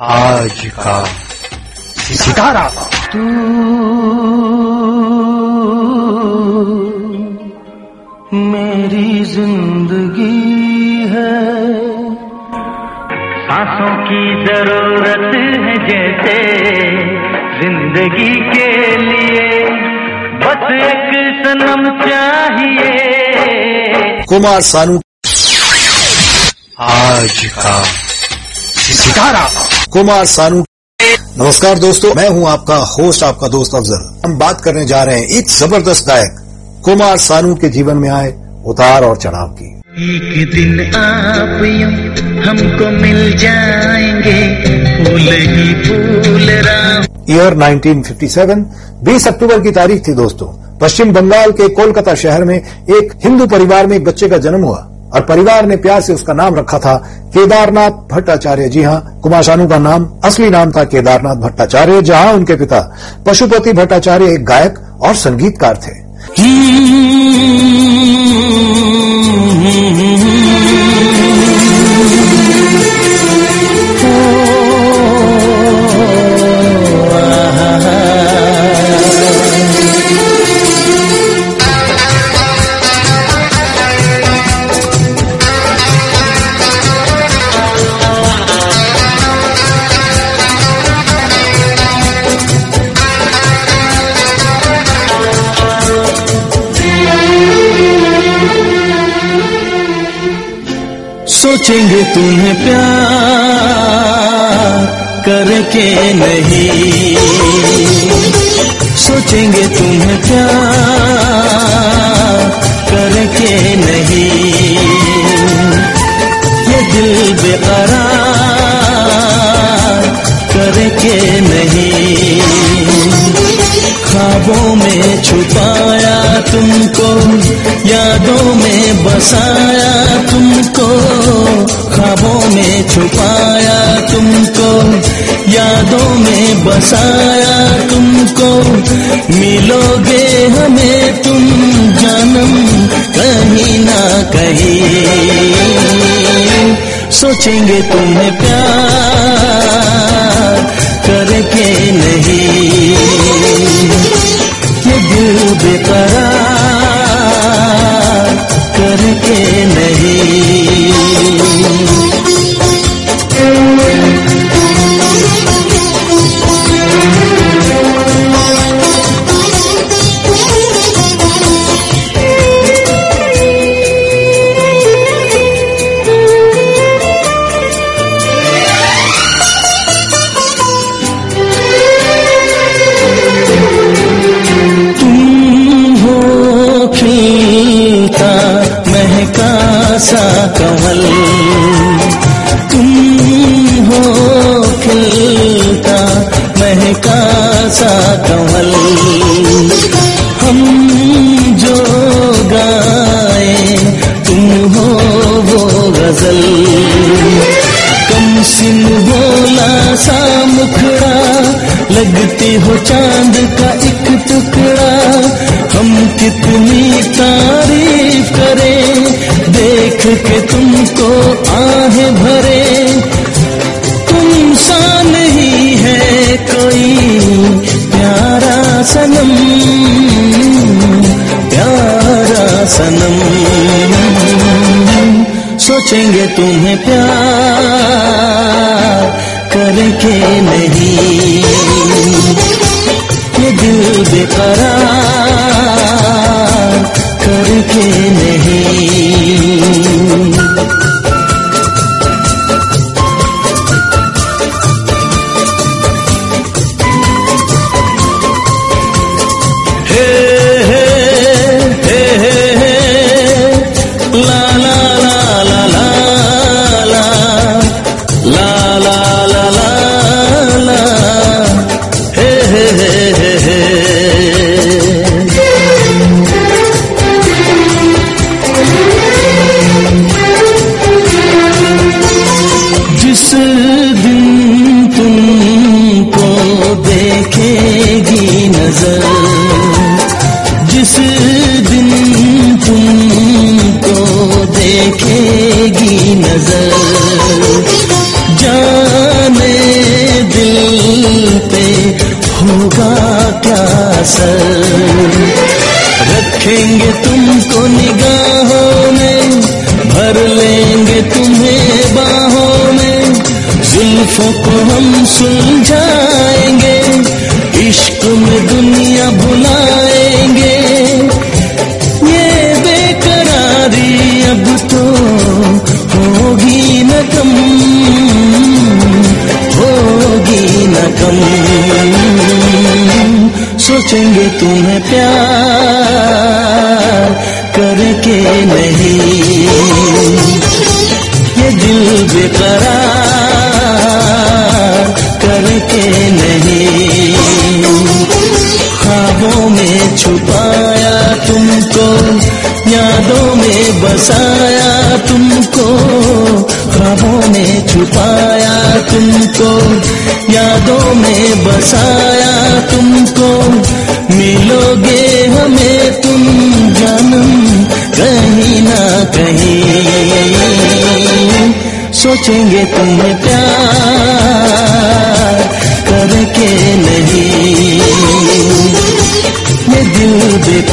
आज का सितारा। तू मेरी ज़िंदगी है। सांसों की ज़रूरत है जैसे ज़िंदगी के लिए। बस एक सनम चाहिए। कुमार सानू। आज का सितारा। कुमार सानू। नमस्कार दोस्तों मैं हूँ आपका होस्ट आपका दोस्त अफजल। हम बात करने जा रहे हैं एक ज़बरदस्त गायक कुमार सानू के जीवन में आए उतार और चढ़ाव की। एक दिन आप यूँ हमको मिल जाएँगे फूल ही फूल ईयर 1957 20 अक्टूबर की तारीख थी दोस्तों। पश्चिम बंगाल के कोलकाता शहर में एक हिंदू परिवार में एक बच्चे का जन्म हुआ। और परिवार ने प्यार से उसका नाम रखा था, केदारनाथ भट्टाचार्य। जी हाँ कुमार शानू का नाम, असली नाम था केदारनाथ भट्टाचार्य, जहाँ उनके पिता पशुपति भट्टाचार्य एक गायक और संगीतकार थे। सोचेंगे तुम्हें प्यार करके नहीं। सोचेंगे तुम्हें प्यार करके नहीं। ये दिल बेकरार करके नहीं। ख्वाबों में छुपाया तुमको, यादों में बसाया तुमको, ख्वाबों में छुपाया तुमको, यादों में बसाया तुमको। मिलोगे हमें तुम जन्म, कहीं ना कहीं। सोचेंगे तुम्हें प्यार तुम्हें प्यार करके नहीं। ये दिल बेकरार असर रखेंगे तुमको निगाहों में भर लेंगे तुम्हें बाहों में। जुल्फों को हम सुलझाएँगे सोचेंगे तुम्हें प्यार करके नहीं। ये दिल बेकरार करके नहीं। ख्वाबों में छुपाया तुमको, यादों में बसाया तुमको। ख्वाबों में छुपाया तुमको, यादों में बसाया तुमको। सोचेंगे तुम्हें प्यार करके नहीं। ये दिल बेकरार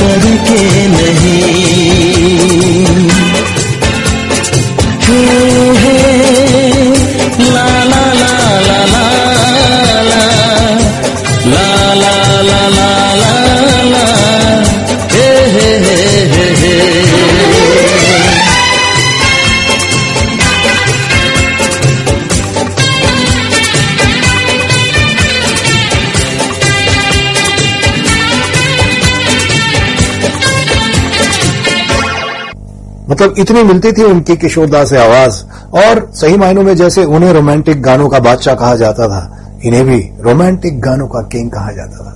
करके नहीं। मतलब इतनी मिलती थी उनकी किशोरदास से आवाज़। और सही मायनों में जैसे उन्हें रोमांटिक गानों का बादशाह कहा जाता था, इन्हें भी रोमांटिक गानों का किंग कहा जाता था।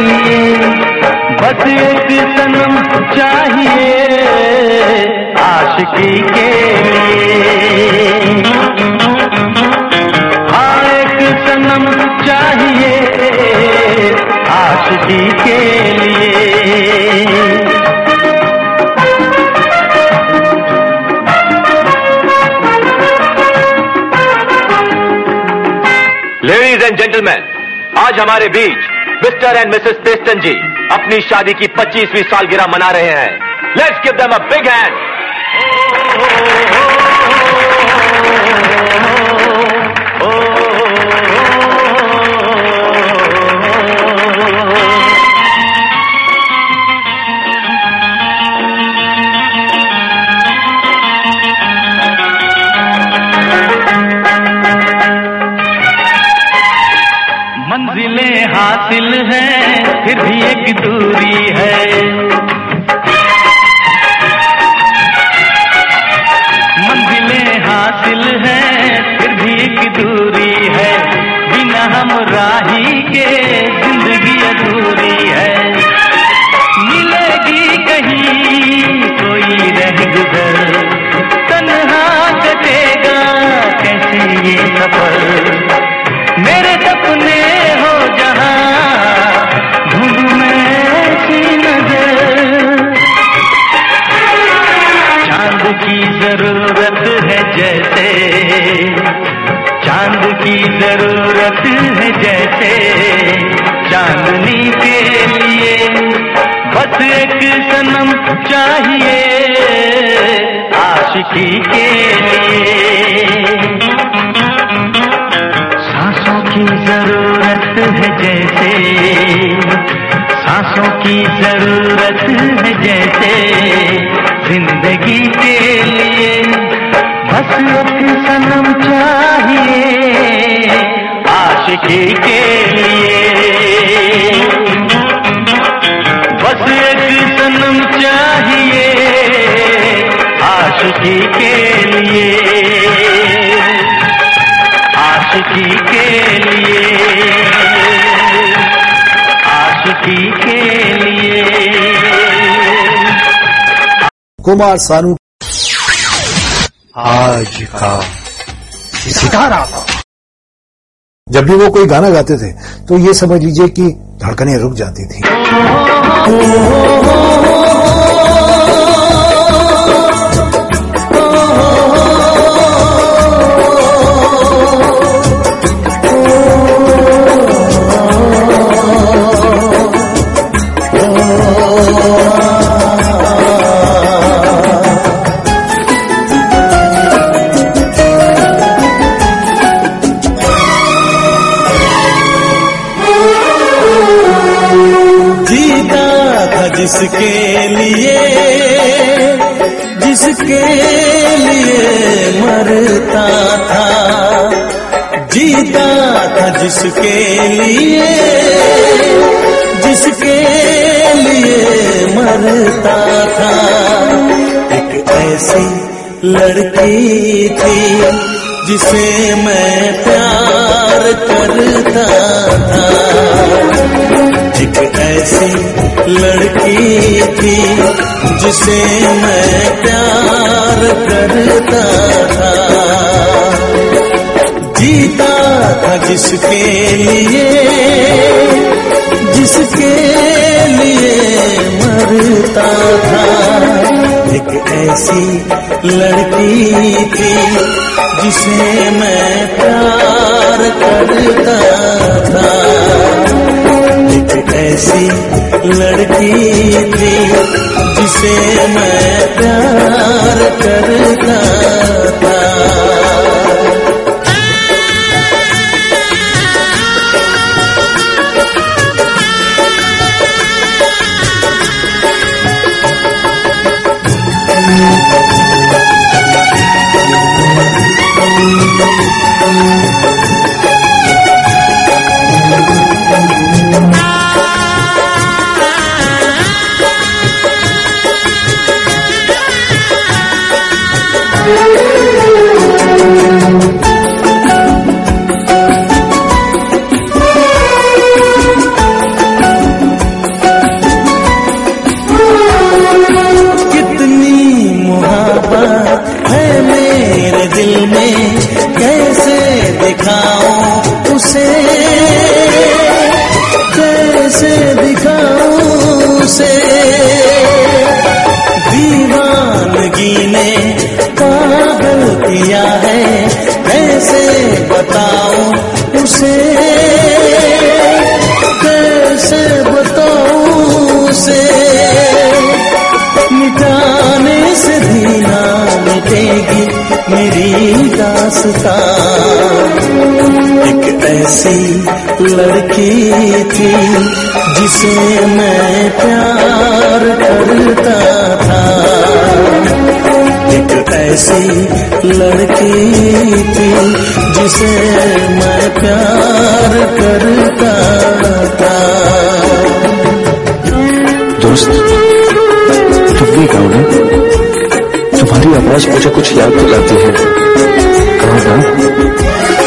लिए बस एक सनम चाहिए आशिकी के लिए। हाँ एक सनम चाहिए आशिकी के लिए। लेडीज़ एंड जेंटलमैन आज हमारे बीच Mr and Mrs Peston ji, अपनी शादी की 25वीं सालगिरह मना रहे हैं। Let's give them a big hand हासिल हैं, फिर भी एक दूरी है। मंजिलें हासिल है, फिर भी एक दूरी है। बिना हम राही के ज़िंदगी अधूरी है। मिलेगी कहीं कोई रह गुजर। तन्हा कटेगा कैसे ये सफ़र। मेरे ज़रूरत है जैसे चांदनी के लिए। बस एक सनम चाहिए आशिकी के लिए। सांसों की ज़रूरत है जैसे, सांसों की ज़रूरत है जैसे ज़िंदगी के लिए। बस आशिकी के लिए। बस एक सनम चाहिए आशिकी के लिए। आशिकी के लिए। आशिकी के लिए। कुमार सानू। आज का सितारा जब भी वो कोई गाना गाते थे तो ये समझ लीजिए कि धड़कनें रुक जाती थी। जिसके लिए जिसके लिए मरता था, जीता था जिसके लिए जिसके लिए मरता था। एक ऐसी लड़की थी जिसे मैं प्यार करता था। एक ऐसी लड़की थी जिसे मैं प्यार करता था। जीता था जिसके लिए जिसके लिए मरता था। एक ऐसी लड़की थी जिसे मैं प्यार करता था। ऐसी लड़की थी जिसे मैं प्यार करता से मैं प्यार करता था। एक ऐसी लड़की थी जिसे मैं प्यार करता था। दोस्त, तुम भी गाओ ना। तुम्हारी आवाज़ मुझे कुछ याद दिलाती है। कहा गाओ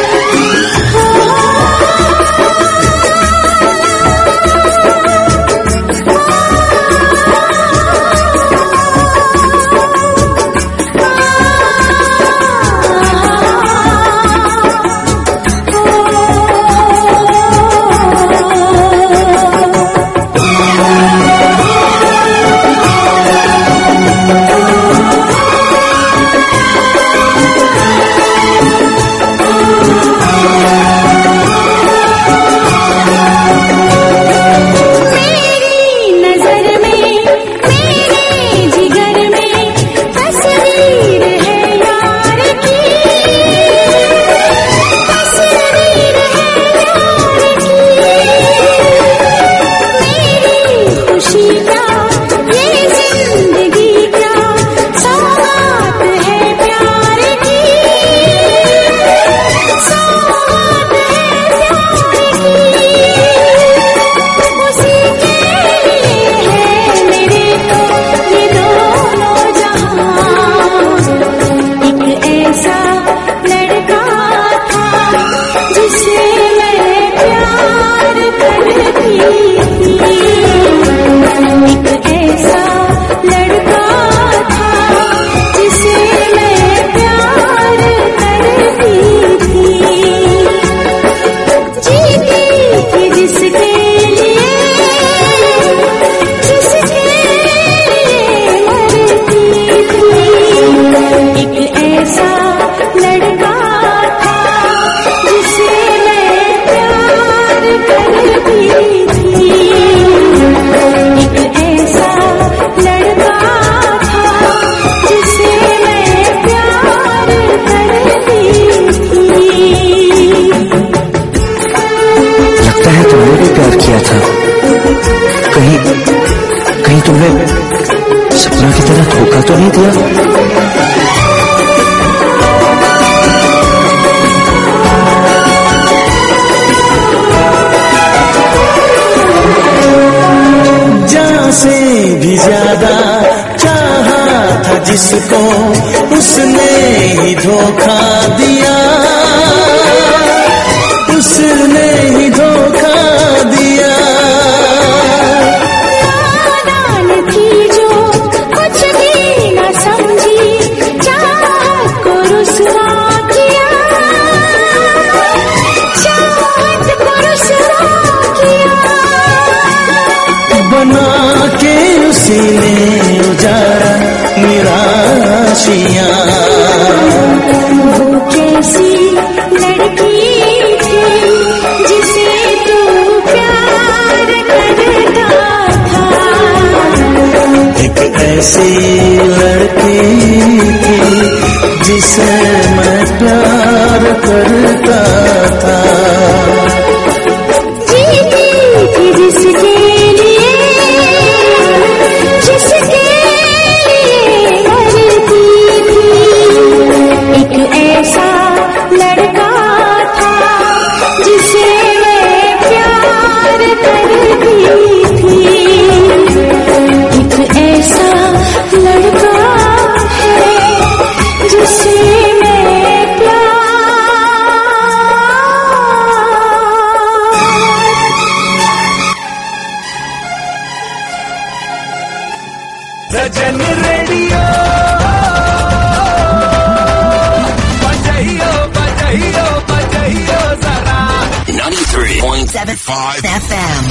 107.5 FM.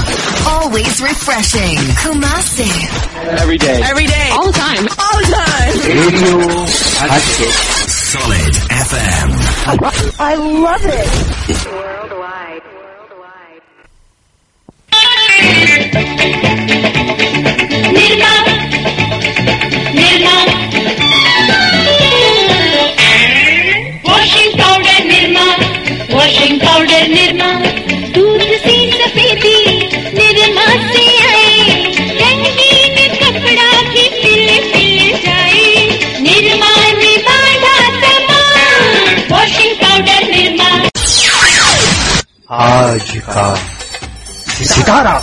Always refreshing. Kumasi. Every day. Every day. All the time. All the time. Radio Hatchet. Solid FM. I love it. Worldwide. Worldwide. Nirma. Nirma. Washington. आज का सितारा।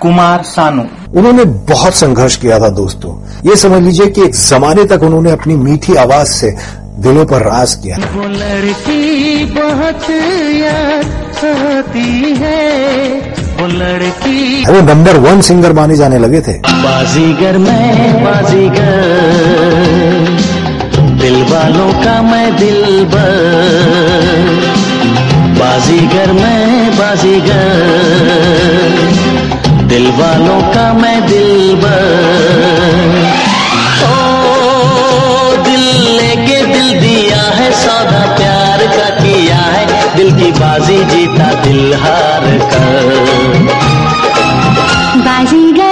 कुमार सानू। उन्होंने बहुत संघर्ष किया था दोस्तों। ये समझ लीजिए कि एक जमाने तक उन्होंने अपनी मीठी आवाज़ से दिलों पर राज किया वो लड़की बहुत याद आती है। वो लड़की वो नंबर वन सिंगर माने जाने लगे थे। बाजीगर मैं बाजीगर। दिल वालों का मैं दिल बाजीगर मैं बाजीगर, दिल वालों का मैं दिल ओ, दिल लेके दिल दिया है, सौदा प्यार का किया है, दिल की बाजी जीता दिल हार कर बाजीगर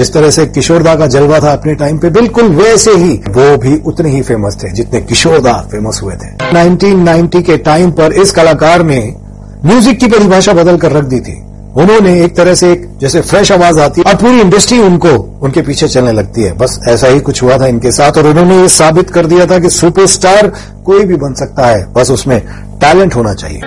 जिस तरह से किशोरदा का जलवा था अपने टाइम पे, बिल्कुल वैसे ही वो भी उतने ही फ़ेमस थे जितने किशोरदा फ़ेमस हुए थे। 1990 के टाइम पर इस कलाकार ने म्यूज़िक की परिभाषा बदल कर रख दी थी। उन्होंने एक तरह से एक, जैसे फ्रेश आवाज़ आती है, और पूरी इंडस्ट्री उनको, उनके पीछे चलने लगती है। बस ऐसा ही कुछ हुआ था इनके साथ, और उन्होंने ये साबित कर दिया था कि सुपरस्टार कोई भी बन सकता है। बस उसमें टैलेंट होना चाहिए।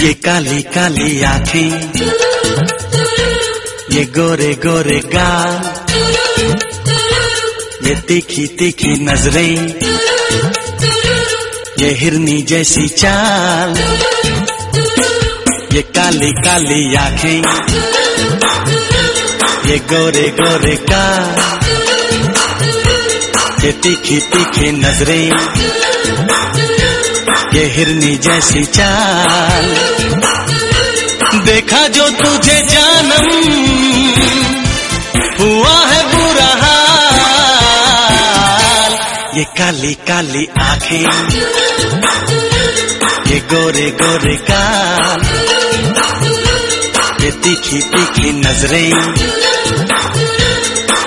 ये काली काली आँखें, ये गोरे गोरे गाल, ये तीखी तीखी नज़रें, ये हिरनी जैसी चाल, ये काली काली आँखें, ये गोरे गोरे गाल, ये तीखी तीखी नज़रें। ये हिरनी जैसी चाल। देखा जो तुझे जानम, हुआ है बुरा हाल। ये काली काली आँखें, ये गोरे गोरे काल ये तीखी तीखी नज़रें,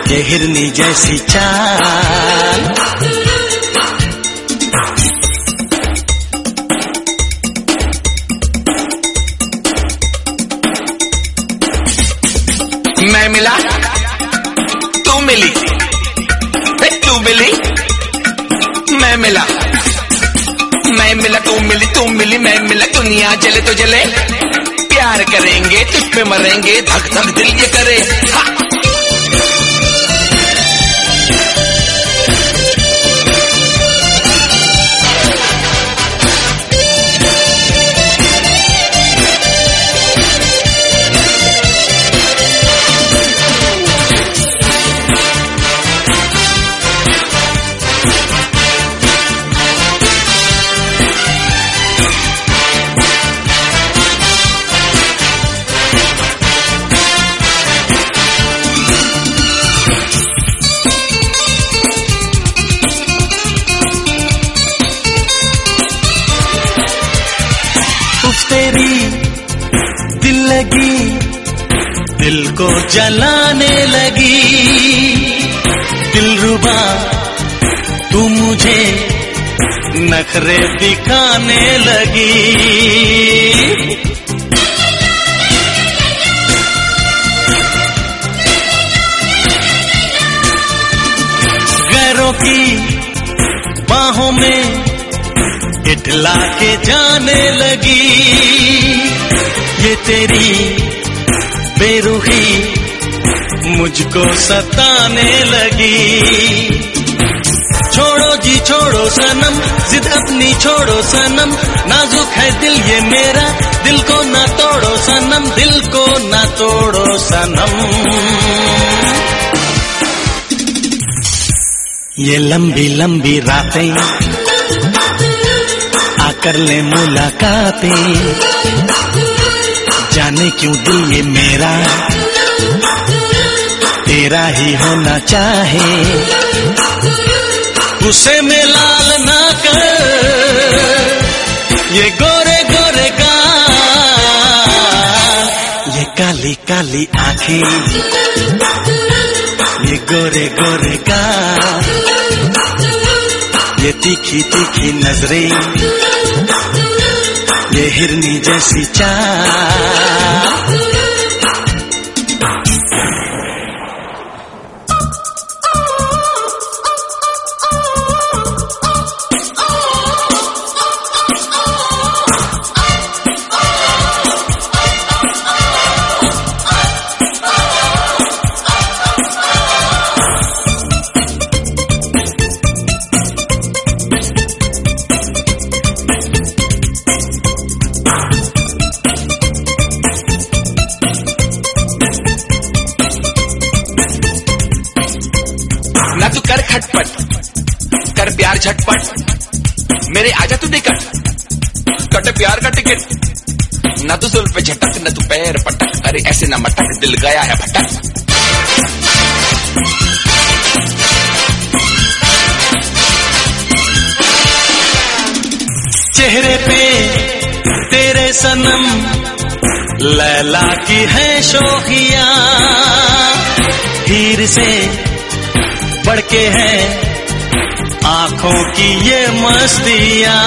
ये हिरनी जैसी चाल। मिला। मैं मिला तू मिली तू मिली, मैं मिला दुनिया जले तो जले। प्यार करेंगे, तुझ पे मरेंगे धक धक दिल ये करे। हा! जलाने लगी। दिल रुबा, तू मुझे नखरे दिखाने लगी। की बाहों में इठला के जाने लगी। ये तेरी बेरुखी मुझको सताने लगी। छोड़ो जी, छोड़ो सनम, जिद अपनी छोड़ो सनम। नाजुक है दिल ये मेरा, दिल को ना तोड़ो सनम, दिल को ना तोड़ो सनम। ये लंबी लंबी रातें आकर ले मुलाकातें। जाने क्यों दिल ये मेरा? तेरा ही होना चाहे। उसे में लाल ना कर। ये गोरे गोरे का ये काली काली आँखें। ये गोरे गोरे का ये तीखी तीखी नज़रें। ये हिरनी जैसी चाल। दिल गया है भटक। चेहरे पे तेरे सनम लैला की है शोखिया। हीर से बढ़ के है आँखों की ये मस्तियाँ।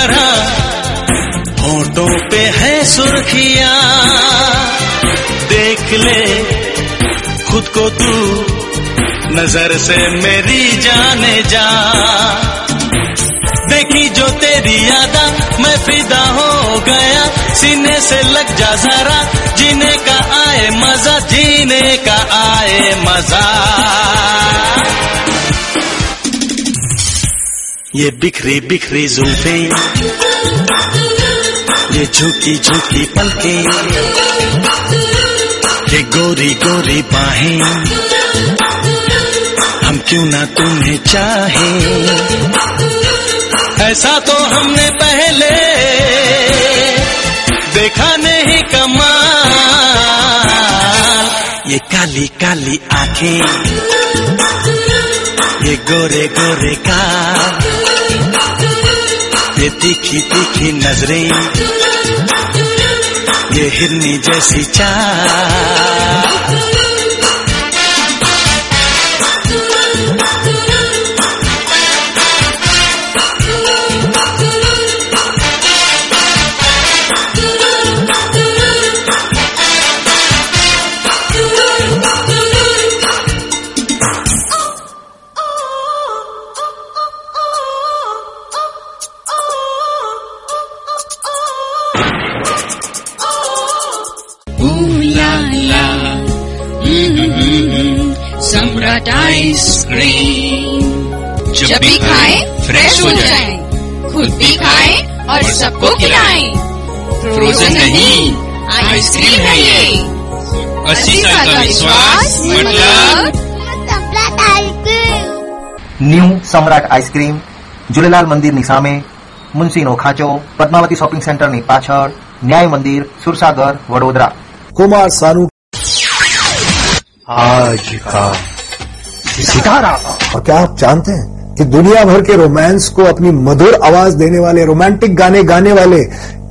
तरह होठों पे है सुर्खिया। देख ले, खुद को तू नज़र से मेरी जाने जा। देखी जो तेरी यादा, मैं फिदा हो गया। सीने से लग जा जरा, जीने का आए मज़ा, जीने का आए मज़ा। ये बिखरी बिखरी जुल्फे, ये झुकी झुकी पलके, ये गोरी गोरी बाहें, हम क्यों ना तुम्हें चाहे? ऐसा तो हमने पहले देखा नहीं कमाल। ये काली काली आँखें ये गोरे गोरे का। ये तीखी तीखी नज़रें। ये हिरनी जैसी चाल। जब भी खाए फ्रेश हो जाए खुद भी खाए और सबको खिलाएं फ्रोजन नहीं आइसक्रीम है ये अस्सी साल का विश्वास मतलब न्यू सम्राट आइसक्रीम झूलेलाल मंदिर निसामे मुंशी नो खाचो पद्मावती शॉपिंग सेंटर ની પાછળ ન્યાય મંદિર સુરસાગર વડોદરા कुमार सानू आज का सितारा और क्या आप जानते हैं कि दुनिया भर के रोमांस को अपनी मधुर आवाज़ देने वाले रोमांटिक गाने गाने वाले,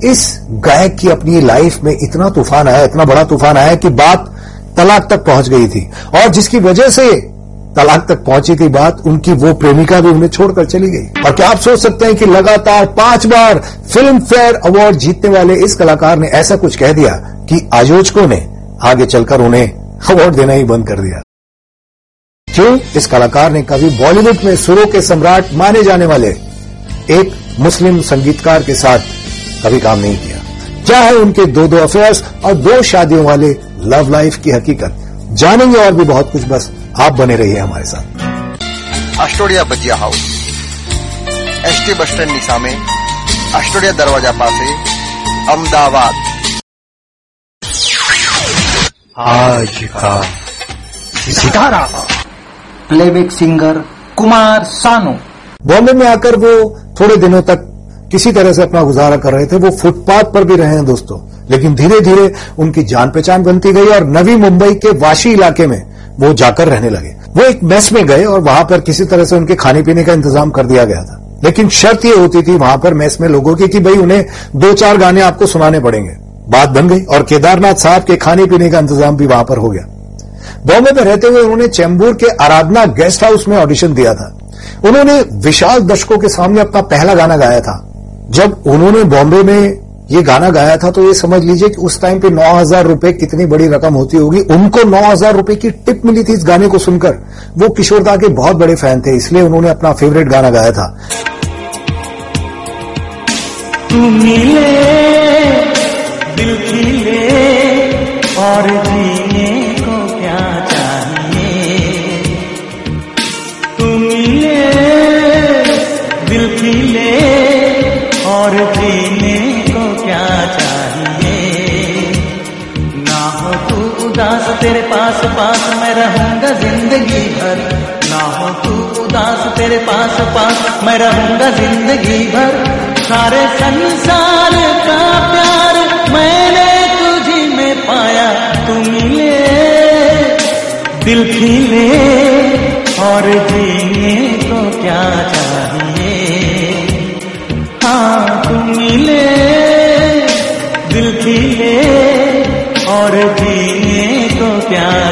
इस गायक की अपनी लाइफ में इतना तूफ़ान आया, इतना बड़ा तूफ़ान आया कि बात तलाक तक पहुँच गई थी। और जिसकी वजह से तलाक तक पहुँची थी बात, उनकी वो प्रेमिका भी उन्हें छोड़कर चली गई। और क्या आप सोच सकते हैं कि लगातार पाँच बार फ़िल्म फेयर अवार्ड जीतने वाले इस कलाकार ने ऐसा कुछ कह दिया कि आयोजकों ने आगे चलकर उन्हें अवार्ड देना ही बंद कर दिया। जो इस कलाकार ने कभी बॉलीवुड में सुरों के सम्राट माने जाने वाले एक मुस्लिम संगीतकार के साथ कभी काम नहीं किया। क्या है उनके दो दो अफेयर्स और दो शादियों वाले लव लाइफ की हकीकत? जानेंगे और भी बहुत कुछ बस आप बने रहिए हमारे साथ। Astodia Bhajiya house. S T bus stand निशा में अस्टोडिया दरवाज़ा पास अहमदाबाद। आज का सितारा। Playback singer Kumar Sanu. बॉम्बे में आकर वो थोड़े दिनों तक किसी तरह से अपना गुजारा कर रहे थे। वो फुटपाथ पर भी रहे हैं दोस्तों। लेकिन धीरे धीरे उनकी जान पहचान बनती गई और नवी मुंबई के वाशी इलाके में वो जाकर रहने लगे। वो एक मेस में गए और वहाँ पर किसी तरह से उनके खाने पीने का इंतज़ाम कर दिया गया था। लेकिन शर्त ये होती थी वहाँ पर मेस में लोगों की कि भाई उन्हें दो चार गाने आपको सुनाने पड़ेंगे। बात बन गई और केदारनाथ साहब के खाने पीने का इंतज़ाम भी वहाँ पर हो गया। बॉम्बे में रहते हुए उन्होंने चैम्बूर के आराधना गेस्ट हाउस में ऑडिशन दिया था। उन्होंने विशाल दर्शकों के सामने अपना पहला गाना गाया था। जब उन्होंने बॉम्बे में ये गाना गाया था तो ये समझ लीजिए कि उस टाइम पे नौ हज़ार रुपए कितनी बड़ी रकम होती होगी। उनको नौ हज़ार रुपए की टिप मिली थी इस गाने को सुनकर। वो किशोरदा के बहुत बड़े फ़ैन थे, इसलिए उन्होंने अपना फेवरेट गाना गाया था। मिले, दिल खिले, और जीने तेरे पास पास मैं रहूँगा ज़िंदगी भर। ना हो तू उदास, तेरे पास पास मैं रहूँगा ज़िंदगी भर। सारे संसार का प्यार मैंने तुझी में पाया तू मिले दिल खिले और जीने को क्या चाहिए? हाँ तू मिले, दिल खिले और जीने को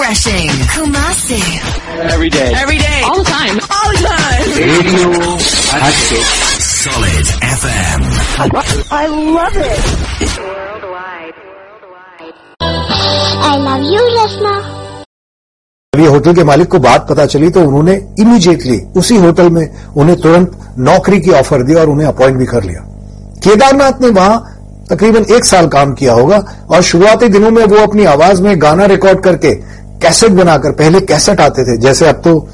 refreshing. Kumasi. Every day. Every day. All the time. All the time. Radio हटके Solid FM. I love it. Worldwide. I love you, Yasna. जब ये होटल के मालिक को बात पता चली तो उन्होंने इमीडिएटली उसी होटल में उन्हें तुरंत नौकरी की ऑफ़र दी और उन्हें अपॉइंट भी कर लिया केदारनाथ ने वहाँ तकरीबन एक साल काम किया होगा और शुरुआती दिनों में वो अपनी आवाज़ में गाना रिकॉर्ड करके कैसेट बनाकर, पहले कैसेट आते थे। जैसे अब तो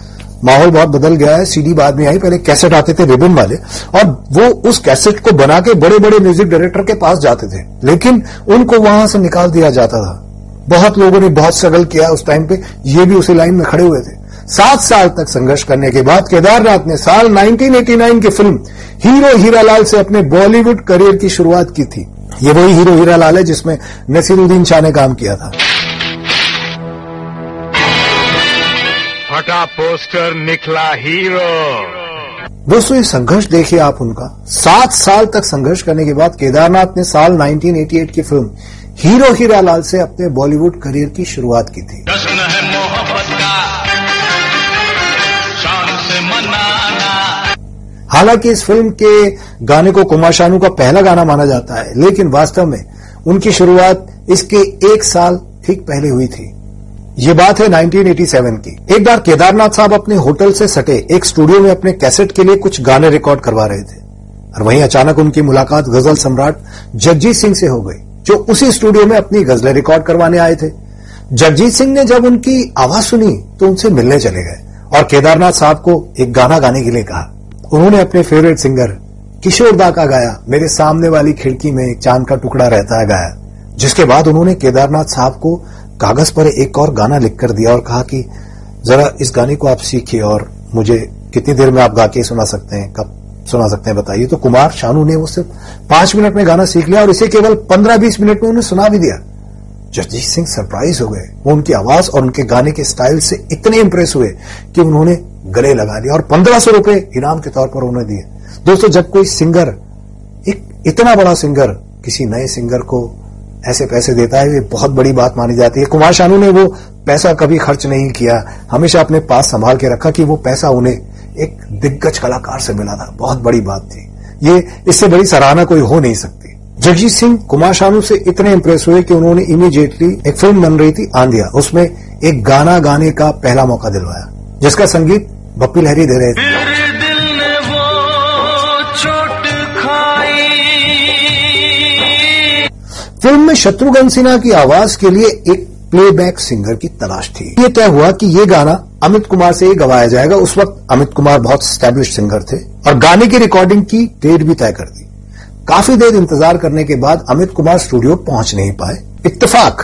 माहौल बहुत बदल गया है सीडी बाद में आई, पहले कैसेट आते थे रिबन वाले, और वो उस कैसेट को बना के बड़े बड़े म्यूज़िक डायरेक्टर के पास जाते थे। लेकिन उनको वहाँ से निकाल दिया जाता था। बहुत लोगों ने बहुत स्ट्रगल किया उस टाइम पे, ये भी उसी लाइन में खड़े हुए थे। सात साल तक संघर्ष करने के बाद केदारनाथ ने साल 1989 की फ़िल्म हीरो हीरालाल से अपने बॉलीवुड करियर की शुरुआत की थी। ये वही हीरो हीरालाल है जिसमें नसीरुद्दीन शाह ने काम किया था। फटा पोस्टर निकला हीरो। दोस्तों ये संघर्ष देखिए आप उनका। सात साल तक संघर्ष करने के बाद केदारनाथ ने साल 1988 की फ़िल्म हीरो हीरालाल से अपने बॉलीवुड करियर की शुरुआत की थी। है हालाँकि इस फ़िल्म के गाने को कुमार शानू का पहला गाना माना जाता है लेकिन वास्तव में उनकी शुरुआत इसके एक साल ठीक पहले हुई थी। ये बात है 1987 की। एक बार केदारनाथ साहब अपने होटल से सटे, एक स्टूडियो में अपने कैसेट के लिए कुछ गाने रिकॉर्ड करवा रहे थे। और वहीं अचानक उनकी मुलाकात गज़ल सम्राट जगजीत सिंह से हो गई, जो उसी स्टूडियो में अपनी गजलें रिकॉर्ड करवाने आए थे। जगजीत सिंह ने जब उनकी आवाज़ सुनी तो उनसे मिलने चले गए और केदारनाथ साहब को एक गाना गाने के लिए कहा। उन्होंने अपने फेवरेट सिंगर किशोर दा का गाया, मेरे सामने वाली खिड़की में एक चाँद का टुकड़ा रहता है गाया, जिसके बाद उन्होंने केदारनाथ साहब को कागज़ पर एक और गाना लिखकर दिया और कहा कि, जरा इस गाने को आप सीखिए और मुझे कितनी देर में आप गा के सुना सकते हैं, कब सुना सकते हैं, बताइए। तो कुमार शानू ने वो सिर्फ़ पाँच मिनट में गाना सीख लिया और इसे केवल पंद्रह बीस मिनट में उन्हें सुना भी दिया। जगजीत सिंह सरप्राइज़ हो गए। वो उनकी आवाज़ और उनके गाने के स्टाइल से इतने इंप्रेस हुए कि उन्होंने गले लगा लिया और पंद्रह सौ रुपए इनाम के तौर पर उन्हें दिए। दोस्तों, जब कोई सिंगर, एक इतना बड़ा सिंगर किसी नए सिंगर को ऐसे पैसे देता है, ये बहुत बड़ी बात मानी जाती है। कुमार शानू ने वो पैसा कभी खर्च नहीं किया। हमेशा अपने पास संभाल के रखा कि वो पैसा उन्हें एक दिग्गज कलाकार से मिला था। बहुत बड़ी बात थी। ये इससे बड़ी सराहना कोई हो नहीं सकती। जगजीत सिंह कुमार शानू से इतने इंप्रेस हुए कि उन्होंने इमीडिएटली एक फ़िल्म बन रही थी, आंधिया। उसमें एक गाना गाने का पहला मौका दिलवाया, जिसका संगीत बप्पी लहरी दे रहे थे। फ़िल्म में शत्रुघ्न सिन्हा की आवाज़ के लिए एक प्लेबैक सिंगर की तलाश थी। ये तय हुआ कि ये गाना अमित कुमार से ही गवाया जाएगा। उस वक्त अमित कुमार बहुत स्टैब्लिश सिंगर थे और गाने की रिकॉर्डिंग की डेट भी तय कर दी। काफ़ी देर इंतज़ार करने के बाद अमित कुमार स्टूडियो पहुँच नहीं पाए। इत्तेफाक,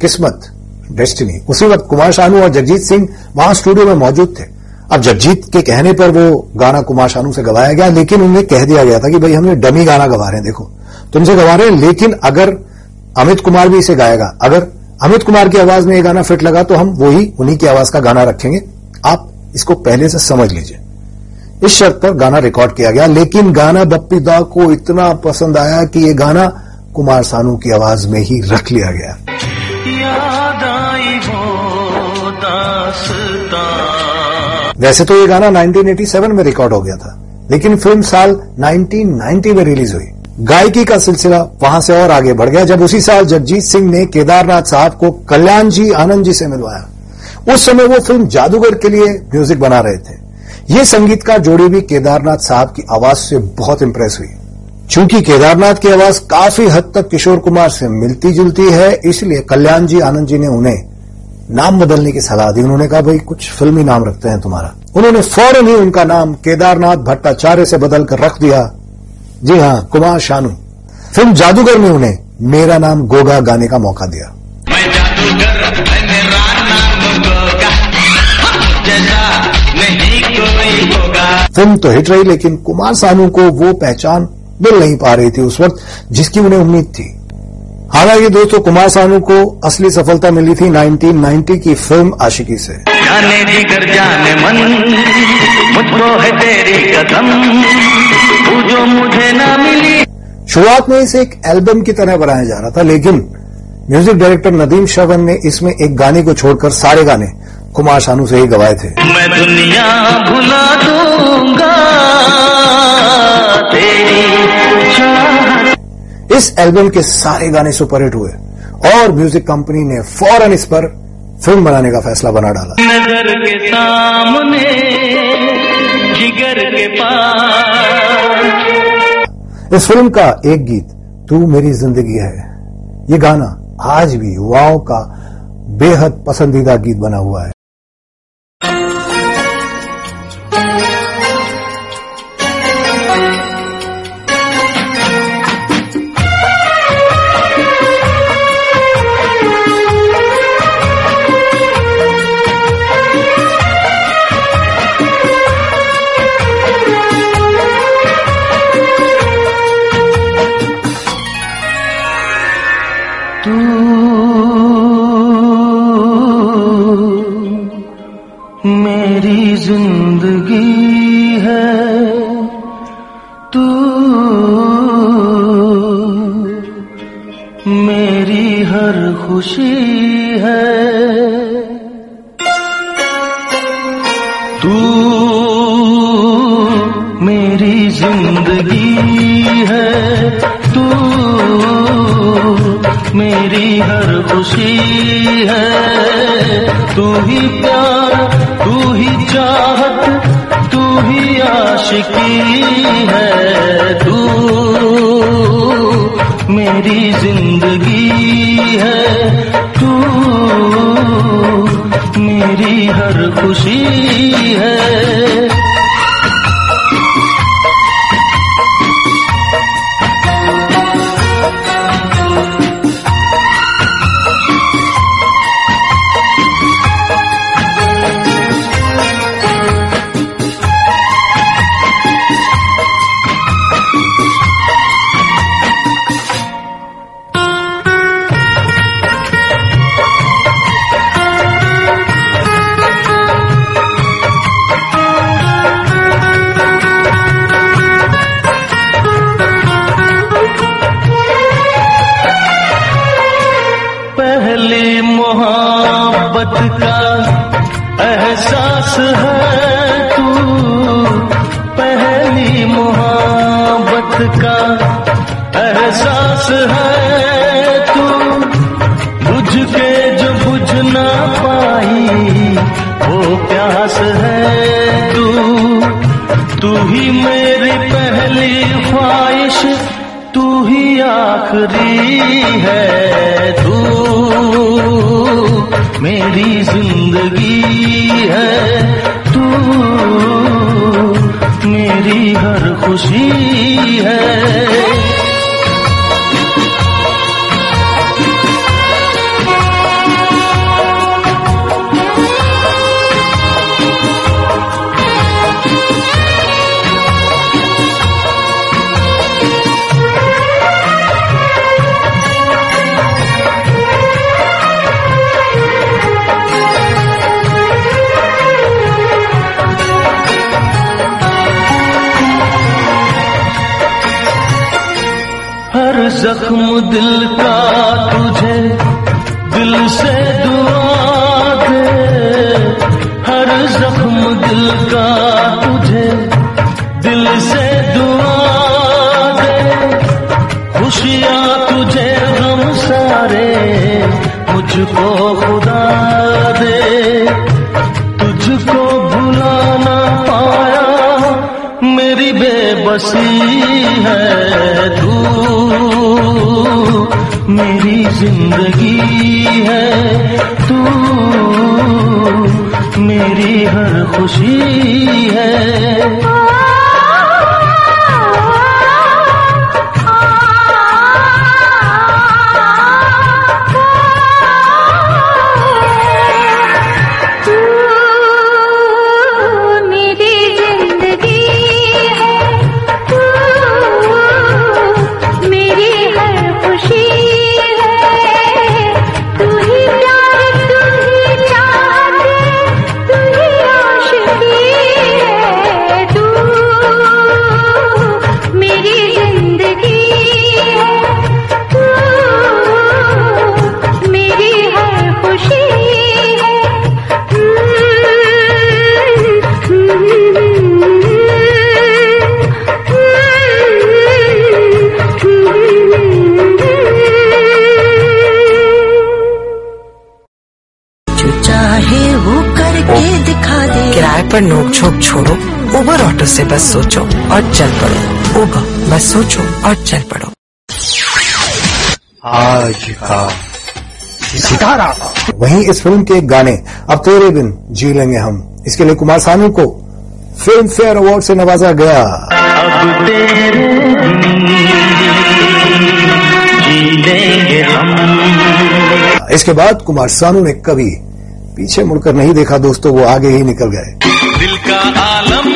किस्मत डेस्टिनी उसी वक्त कुमार शानू और जगजीत सिंह वहाँ स्टूडियो में मौजूद थे। अब जगजीत के कहने पर वो गाना कुमार शानू से गवाया गया, लेकिन उन्हें कह दिया गया था कि भाई हमने डमी गाना गवा रहे हैं, देखो। तुमसे गवा रहे हैं, लेकिन अगर अमित कुमार भी इसे गाएगा। अगर अमित कुमार की आवाज़ में ये गाना फिट लगा तो हम वही उन्हीं की आवाज़ का गाना रखेंगे। आप इसको पहले से समझ लीजिए। इस शर्त पर गाना रिकॉर्ड किया गया लेकिन गाना बप्पी दा को इतना पसंद आया कि ये गाना कुमार सानू की आवाज़ में ही रख लिया गया। वैसे तो ये गाना 1987 में रिकॉर्ड हो गया था लेकिन फ़िल्म साल 1990 में रिलीज़ हुई। गायकी का सिलसिला वहाँ से और आगे बढ़ गया। जब उसी साल जगजीत सिंह ने केदारनाथ साहब को कल्याण जी आनंद जी से मिलवाया, उस समय वो फ़िल्म जादूगर के लिए म्यूज़िक बना रहे थे। ये संगीतकार जोड़ी भी केदारनाथ साहब की आवाज़ से बहुत इंप्रेस हुई। चूँकि केदारनाथ की आवाज़ काफ़ी हद तक किशोर कुमार से मिलती जुलती है, इसलिए कल्याण जी आनंद जी ने उन्हें नाम बदलने की सलाह दी। उन्होंने कहा, भाई, कुछ फिल्मी नाम रखते हैं तुम्हारा। उन्होंने फ़ौरन ही उनका नाम केदारनाथ भट्टाचार्य से बदलकर रख दिया। जी हाँ कुमार शानू। फ़िल्म जादूगर में उन्हें मेरा नाम गोगा गाने का मौका दिया। फ़िल्म तो हिट रही लेकिन कुमार सानू को वो पहचान मिल नहीं पा रही थी उस वक्त जिसकी उन्हें उम्मीद थी। हालाँकि दोस्तों कुमार सानू को असली सफलता मिली थी 1990 की फ़िल्म आशिकी से। जाने जिगर जाने मन मुझको है तेरी जो मुझे ना मिली। शुरुआत में इसे एक एल्बम की तरह बनाया जा रहा था लेकिन म्यूज़िक डायरेक्टर नदीम श्रवण ने इसमें एक गाने को छोड़कर सारे गाने कुमार शानू से ही गवाए थे। मैं दुनिया भुला दूँगा तेरी इस एल्बम के सारे गाने सुपरहिट हुए और म्यूज़िक कंपनी ने फ़ौरन इस पर फ़िल्म बनाने का फैसला बना डाला। नज़र के सामने जिगर के पास। इस फ़िल्म का एक गीत, तू मेरी ज़िंदगी है। ये गाना आज भी युवाओं का बेहद पसंदीदा गीत बना हुआ है। हर खुशी है। जख्म दिल का तुझे, दिल से दुआ दे। हर जख्म दिल का तुझे, दिल से दुआ दे। खुशियाँ तुझे गम सारे, मुझको खुदा दे। तुझको भुला ना पाया, मेरी बेबसी है तू मेरी ज़िंदगी है। तू मेरी हर खुशी है। से बस सोचो और चल पड़ो। उबर बस सोचो और चल पड़ो। आज का सितारा। वहीं इस फ़िल्म के गाने अब तेरे बिन जी लेंगे हम। इसके लिए कुमार सानू को फ़िल्म फेयर अवार्ड से नवाजा गया। अब तेरे जी लेंगे हम। इसके बाद कुमार सानू ने कभी पीछे मुड़कर नहीं देखा दोस्तों वो आगे ही निकल गए। दिल का आलम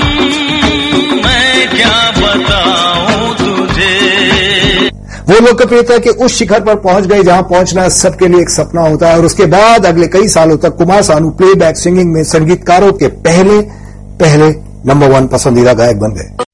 वो लोकप्रियता के उस शिखर पर पहुँच गए जहाँ पहुँचना सबके लिए एक सपना होता है। और उसके बाद अगले कई सालों तक कुमार सानू प्लेबैक सिंगिंग में संगीतकारों के पहले पहले नंबर वन पसंदीदा गायक बन गए।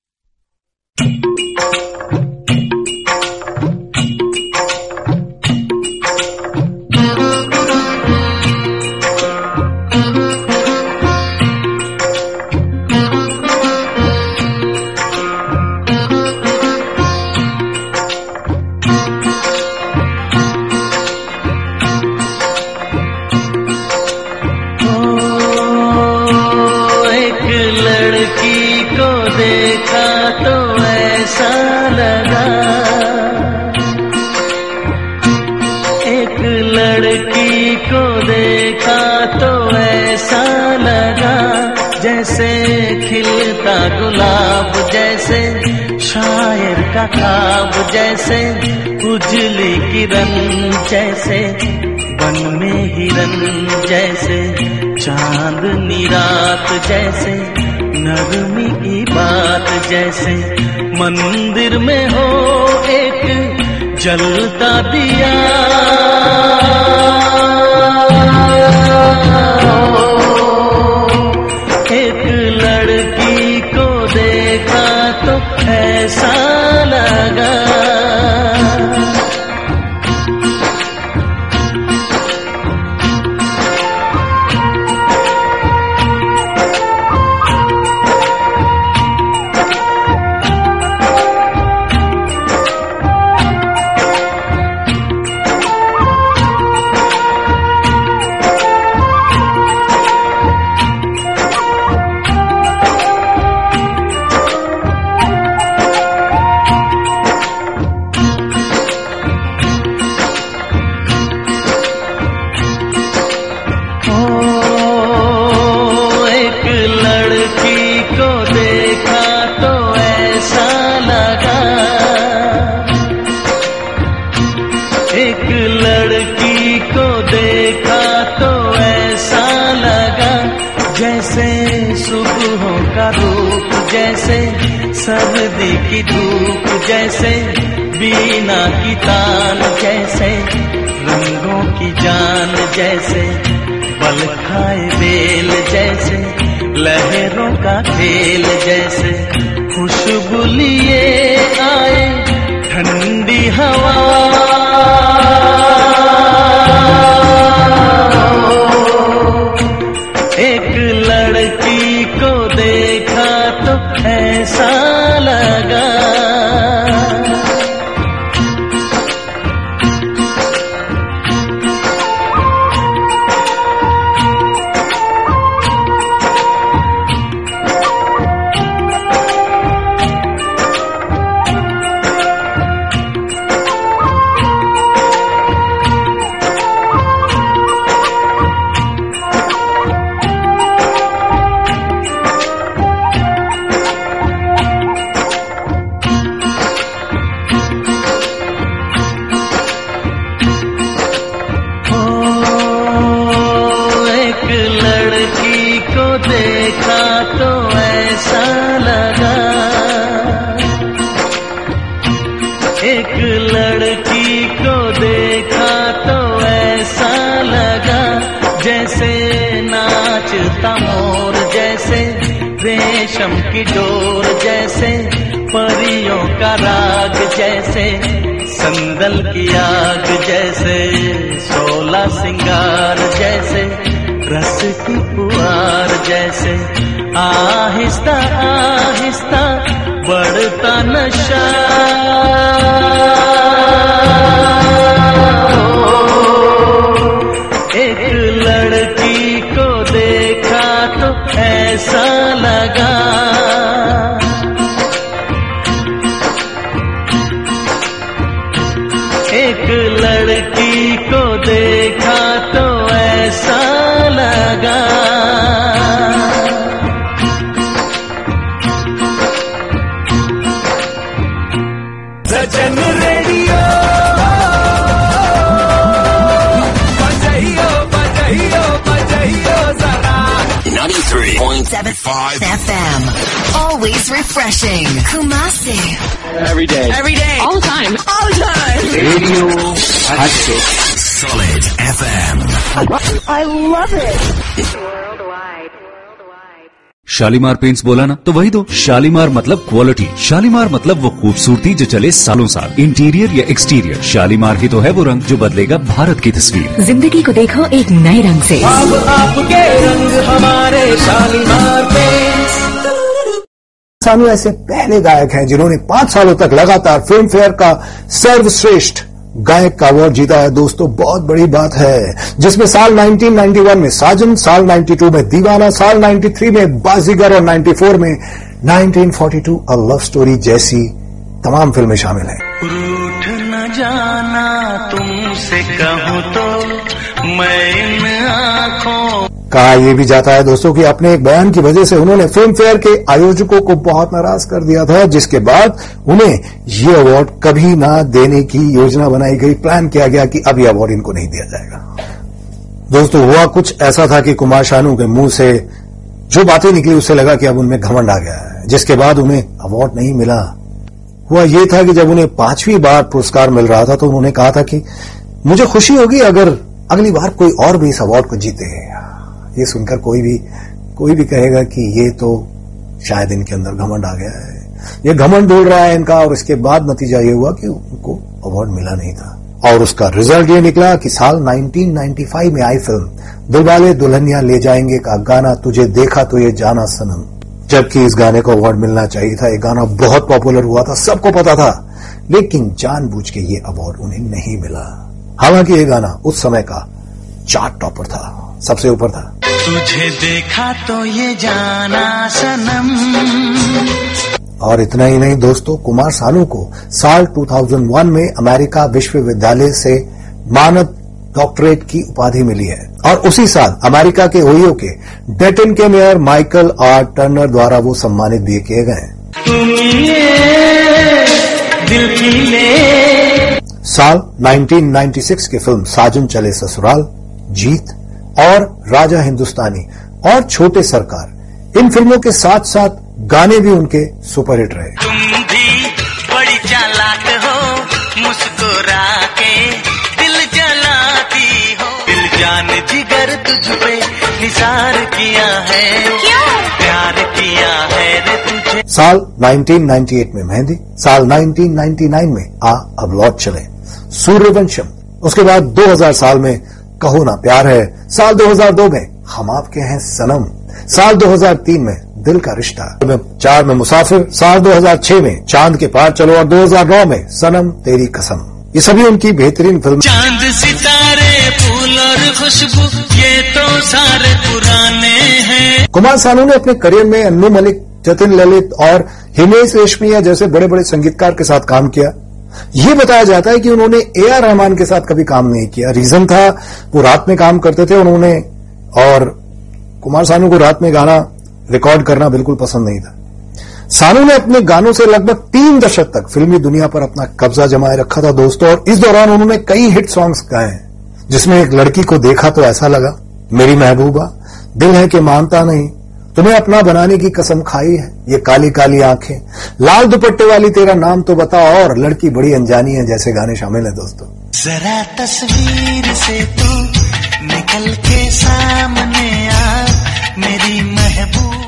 शालीमार पेंट्स बोला ना तो वही दो। शालीमार मतलब क्वालिटी शालीमार मतलब वो खूबसूरती जो चले सालों साल। इंटीरियर या एक्सटीरियर शालीमार ही तो है वो रंग जो बदलेगा भारत की तस्वीर। ज़िंदगी को देखो एक नए रंग ऐसी अब आपके रंग हमारे शालीमार पे सानू ऐसे पहले गायक हैं जिन्होंने पाँच सालों तक लगातार फ़िल्म फेयर का सर्वश्रेष्ठ गायक का अवार्ड जीता है दोस्तों, बहुत बड़ी बात है, जिसमें साल 1991 में साजन, साल 92 में दीवाना, साल 93 में बाजीगर और 94 में 1942 अ लव स्टोरी जैसी तमाम फ़िल्में शामिल हैं। रूठ न जाना तुमसे कहूँ तो मैं इन आँखों कहा यह भी जाता है दोस्तों कि अपने एक बयान की वजह से उन्होंने फ़िल्म फेयर के आयोजकों को बहुत नाराज़ कर दिया था, जिसके बाद उन्हें ये अवार्ड कभी ना देने की योजना बनाई गई। प्लान किया गया कि अब यह अवार्ड इनको नहीं दिया जाएगा। दोस्तों, हुआ कुछ ऐसा था कि कुमार शानू के मुँह से जो बातें निकली, उससे लगा कि अब उनमें घमंड आ गया है, जिसके बाद उन्हें अवार्ड नहीं मिला। हुआ यह था कि जब उन्हें पांचवी बार पुरस्कार मिल रहा था तो उन्होंने कहा था कि मुझे खुशी होगी अगर अगली बार कोई और भी इस अवार्ड को जीते ये सुनकर कोई भी कोई भी कहेगा कि ये तो शायद इनके अंदर घमंड आ गया है। ये घमंड ढूंढ रहा है इनका और इसके बाद नतीजा ये हुआ कि उनको अवार्ड मिला नहीं था। और उसका रिज़ल्ट ये निकला कि साल 1995 में आई फ़िल्म दिलवाले दुल्हनिया ले जाएँगे का गाना, तुझे देखा तो ये जाना सनम। जबकि इस गाने को अवार्ड मिलना चाहिए था। ये गाना बहुत पॉपुलर हुआ था, सबको पता था। लेकिन जानबूझ के ये अवार्ड उन्हें नहीं मिला। हालाँकि ये गाना उस समय का चार्ट टॉपर था। सबसे ऊपर था। तुझे देखा तो ये जाना सनम। और इतना ही नहीं दोस्तों कुमार सानू को साल 2001 में अमेरिका विश्वविद्यालय से मानद डॉक्टरेट की उपाधि मिली है। और उसी साल अमेरिका के ओहियो के डेटन के मेयर माइकल आर टर्नर द्वारा वो सम्मानित भी किए गए साल 1996 की फ़िल्म साजन चले ससुराल जीत और राजा हिंदुस्तानी और छोटे सरकार इन फ़िल्मों के साथ साथ गाने भी उनके सुपरहिट रहे। तुम भी बड़ी चालाक हो मुस्कुरा के दिल जलाती हो। दिल जान जिगर तुझ पे निसार किया है। क्या? प्यार किया है रे तुझे। साल 1998 में मेहंदी साल 1999 में आ अब लौट चले। सूर्यवंशम उसके बाद 2000 साल में कहो ना प्यार है। साल 2002 में हम आपके हैं सनम। साल 2003 में दिल का रिश्ता। चार में मुसाफिर। साल 2006 में चाँद के पार चलो और 2009 में सनम तेरी कसम। ये सभी उनकी बेहतरीन फ़िल्म। चाँद सितारे फूल और खुशबू ये तो सारे पुराने हैं। कुमार सानू ने अपने करियर में अन्नू मलिक जतिन ललित और हिमेश रेशमिया जैसे बड़े बड़े संगीतकार के साथ काम किया। ये बताया जाता है कि उन्होंने ए आर रहमान के साथ कभी काम नहीं किया। रीजन था, वो रात में काम करते थे उन्होंने, और कुमार सानू को रात में गाना रिकॉर्ड करना बिल्कुल पसंद नहीं था। सानू ने अपने गानों से लगभग तीन दशक तक फिल्मी दुनिया पर अपना कब्जा जमाए रखा था दोस्तों, और इस दौरान उन्होंने कई हिट सॉन्ग्स गाए जिसमें एक लड़की को देखा तो ऐसा लगा, मेरी महबूबा, दिल है कि मानता नहीं तुम्हें अपना बनाने की कसम खाई है। ये काली काली आँखें। लाल दुपट्टे वाली तेरा नाम तो बता और लड़की बड़ी अनजानी है जैसे गाने शामिल है दोस्तों। जरा तस्वीर से तू निकल के सामने आ मेरी महबूब।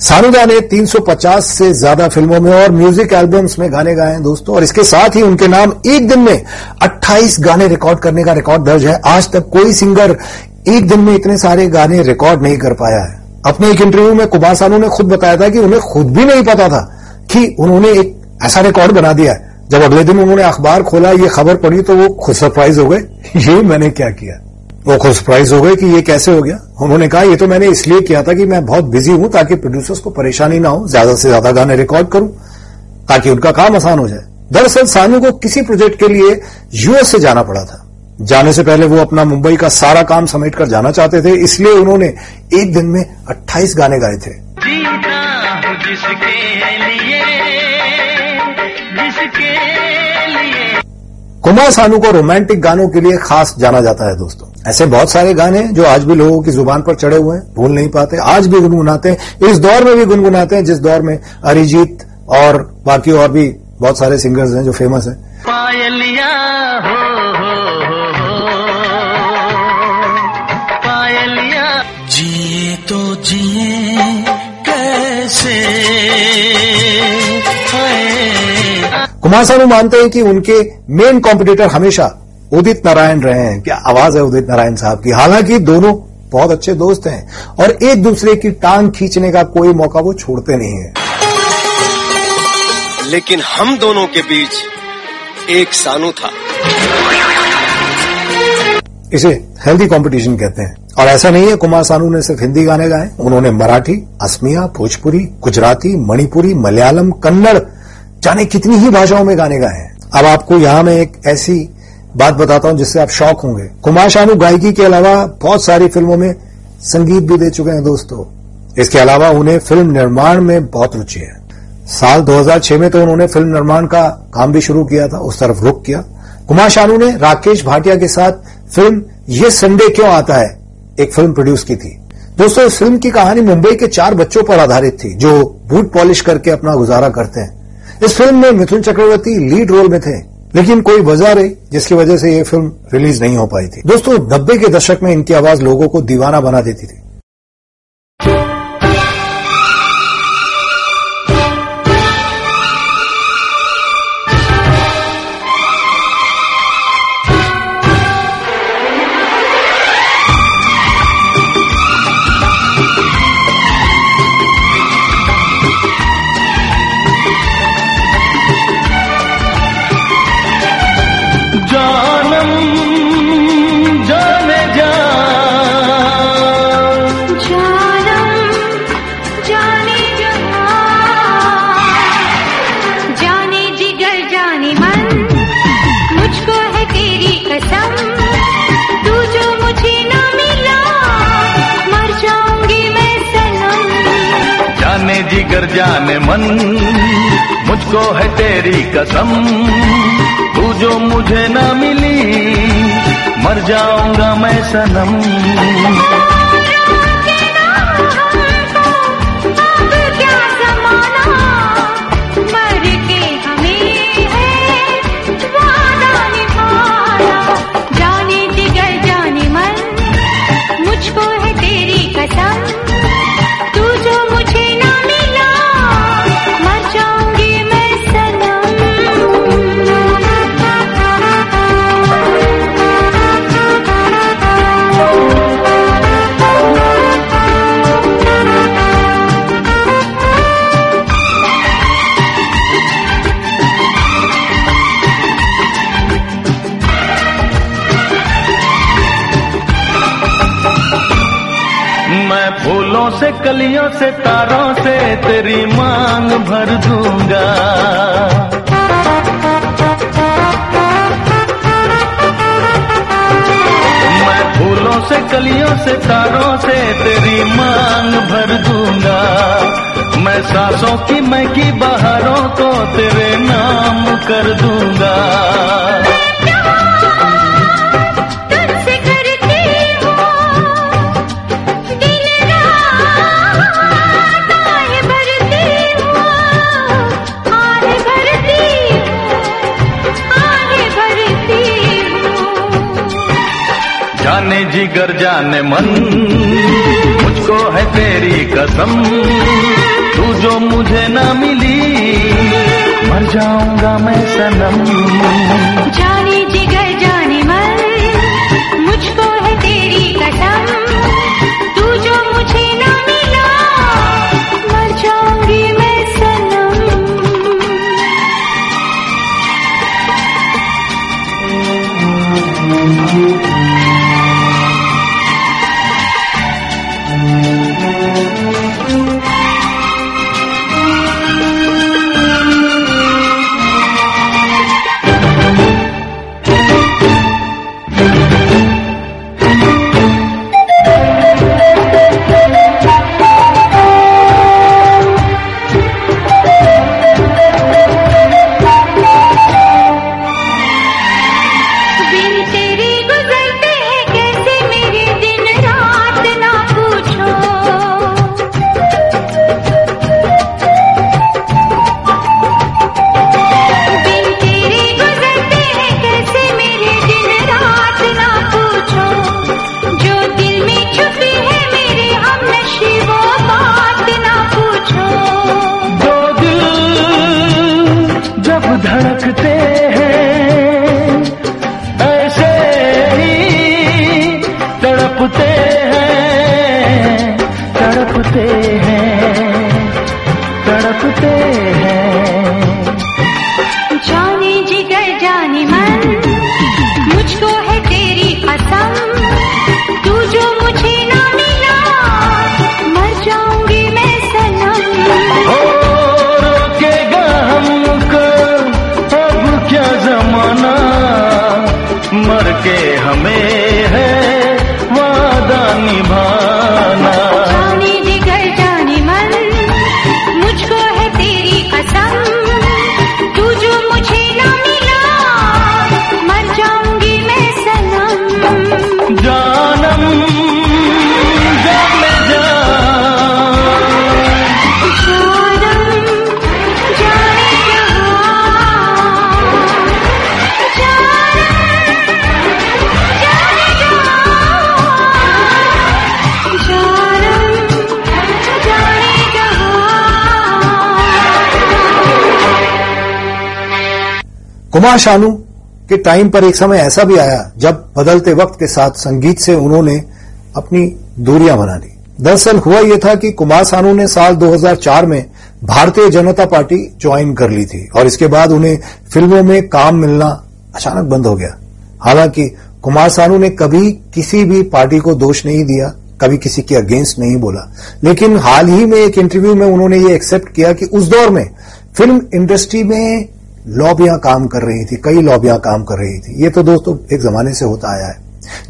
सानुदा ने 350 से ज़्यादा फ़िल्मों में और म्यूज़िक एल्बम्स में गाने गाए हैं दोस्तों और इसके साथ ही उनके नाम एक दिन में 28 गाने रिकॉर्ड करने का रिकॉर्ड दर्ज है। आज तक कोई सिंगर एक दिन में इतने सारे गाने रिकॉर्ड नहीं कर पाया है। अपने एक इंटरव्यू में कुमार सानू ने खुद बताया था कि उन्हें खुद भी नहीं पता था कि उन्होंने एक ऐसा रिकॉर्ड बना दिया जब अगले दिन उन्होंने अखबार खोला, ये खबर पड़ी तो वो खुद सरप्राइज़ हो गए ये मैंने क्या किया। वो खुद सरप्राइज़ हो गए कि ये कैसे हो गया। उन्होंने कहा, ये तो मैंने इसलिए किया था कि मैं बहुत बिज़ी हूँ ताकि प्रोड्यूसर्स को परेशानी ना हो, ज़्यादा से ज़्यादा गाने रिकॉर्ड करूँ, ताकि उनका काम आसान हो जाए। दरअसल सानू को किसी प्रोजेक्ट के लिए यूएस से जाना पड़ा था। जाने से पहले वो अपना मुंबई का सारा काम समेट कर जाना चाहते थे इसलिए उन्होंने एक दिन में 28 गाने गाए थे। जिसके लिए जिसके लिए। कुमार सानू को रोमांटिक गानों के लिए खास जाना जाता है दोस्तों। ऐसे बहुत सारे गाने हैं जो आज भी लोगों की ज़ुबान पर चढ़े हुए हैं भूल नहीं पाते। आज भी गुनगुनाते हैं इस दौर में भी गुनगुनाते हैं जिस दौर में अरिजीत और बाकी और भी बहुत सारे सिंगर्स हैं जो फ़ेमस हैं। पायलिया हो हो हाय कुमार सानू मानते हैं कि उनके मेन कॉम्पिटिटर हमेशा उदित नारायण रहे हैं। क्या आवाज़ है उदित नारायण साहब की? हालाँकि दोनों बहुत अच्छे दोस्त हैं और एक दूसरे की टांग खींचने का कोई मौका वो छोड़ते नहीं है। लेकिन हम दोनों के बीच एक सानू था। इसे हेल्दी कंपटीशन कहते हैं। और ऐसा नहीं है, कुमार सानू ने सिर्फ़ हिंदी गाने गाए, उन्होंने मराठी, असमिया, भोजपुरी, गुजराती, मणिपुरी, मलयालम, कन्नड़, जाने कितनी ही भाषाओं में गाने गाए हैं। अब आपको यहाँ मैं एक ऐसी बात बताता हूँ जिससे आप शौक होंगे। कुमार शानू गायकी के अलावा बहुत सारी फ़िल्मों में संगीत भी दे चुके हैं दोस्तों। इसके अलावा उन्हें फ़िल्म निर्माण में बहुत रुचि है। साल 2006 में तो उन्होंने फ़िल्म निर्माण का काम भी शुरू किया था, उस तरफ़ रुक किया। कुमार शानू ने राकेश भाटिया के साथ फ़िल्म, ये संडे क्यों आता है? एक फ़िल्म प्रोड्यूस की थी। दोस्तों, इस फ़िल्म की कहानी मुंबई के चार बच्चों पर आधारित थी, जो बूट पॉलिश करके अपना गुजारा करते हैं। इस फ़िल्म में मिथुन चक्रवर्ती लीड रोल में थे, लेकिन कोई वजह रही, जिसकी वजह से ये फ़िल्म रिलीज़ नहीं हो पाई थी। दोस्तों, नब्बे के दशक में इनकी आवाज़ लोगों को दीवाना बना देती थी। जाने जाने मन, मुझको है तेरी कसम। तू जो मुझे न मिली मर जाऊँगा मैं सनम। से कलियों से, तारों से तेरी मांग भर दूँगा। मैं फूलों से, कलियों से, तारों से तेरी मांग भर दूँगा। मैं सांसों की मैं की बहारों को तेरे नाम कर दूँगा। जिगर जाने मन। मुझको है तेरी कसम, तू जो मुझे ना मिली, मर जाऊँगा मैं सनम। जाने हैं तड़पते हैं। कुमार शानू के टाइम पर एक समय ऐसा भी आया जब बदलते वक्त के साथ संगीत से उन्होंने अपनी दूरियाँ बना ली। दरअसल हुआ यह था कि कुमार सानू ने साल 2004 में भारतीय जनता पार्टी ज्वाइन कर ली थी और इसके बाद उन्हें फ़िल्मों में काम मिलना अचानक बंद हो गया। हालाँकि कुमार सानू ने कभी किसी भी पार्टी को दोष नहीं दिया, कभी किसी के अगेंस्ट नहीं बोला। लेकिन हाल ही में एक इंटरव्यू में उन्होंने ये एक्सेप्ट किया कि उस दौर में फ़िल्म इंडस्ट्री में लॉबियाँ काम कर रही थी कई लॉबियाँ काम कर रही थी। ये तो दोस्तों एक जमाने से होता आया है।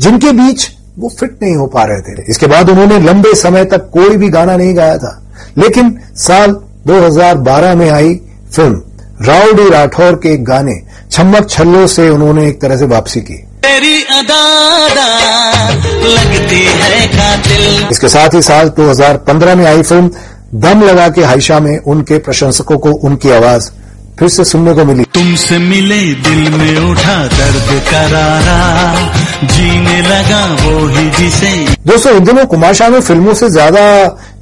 जिनके बीच वो फिट नहीं हो पा रहे थे। इसके बाद उन्होंने लंबे समय तक कोई भी गाना नहीं गाया था। लेकिन साल 2012 में आई फ़िल्म राउडी राठौर के एक गाने छम्मक छल्लो से उन्होंने एक तरह से वापसी की। तेरी अदादा लगती है कातिल। इसके साथ ही साल 2015 में आई फ़िल्म दम लगा के हाइशा में उनके प्रशंसकों को उनकी आवाज़ फिर से सुनने को मिली। तुमसे मिले दिल में उठा दर्द करारा जीने लगा वो ही जिसे। दोस्तों इन दिनों कुमार शानू फ़िल्मों से ज़्यादा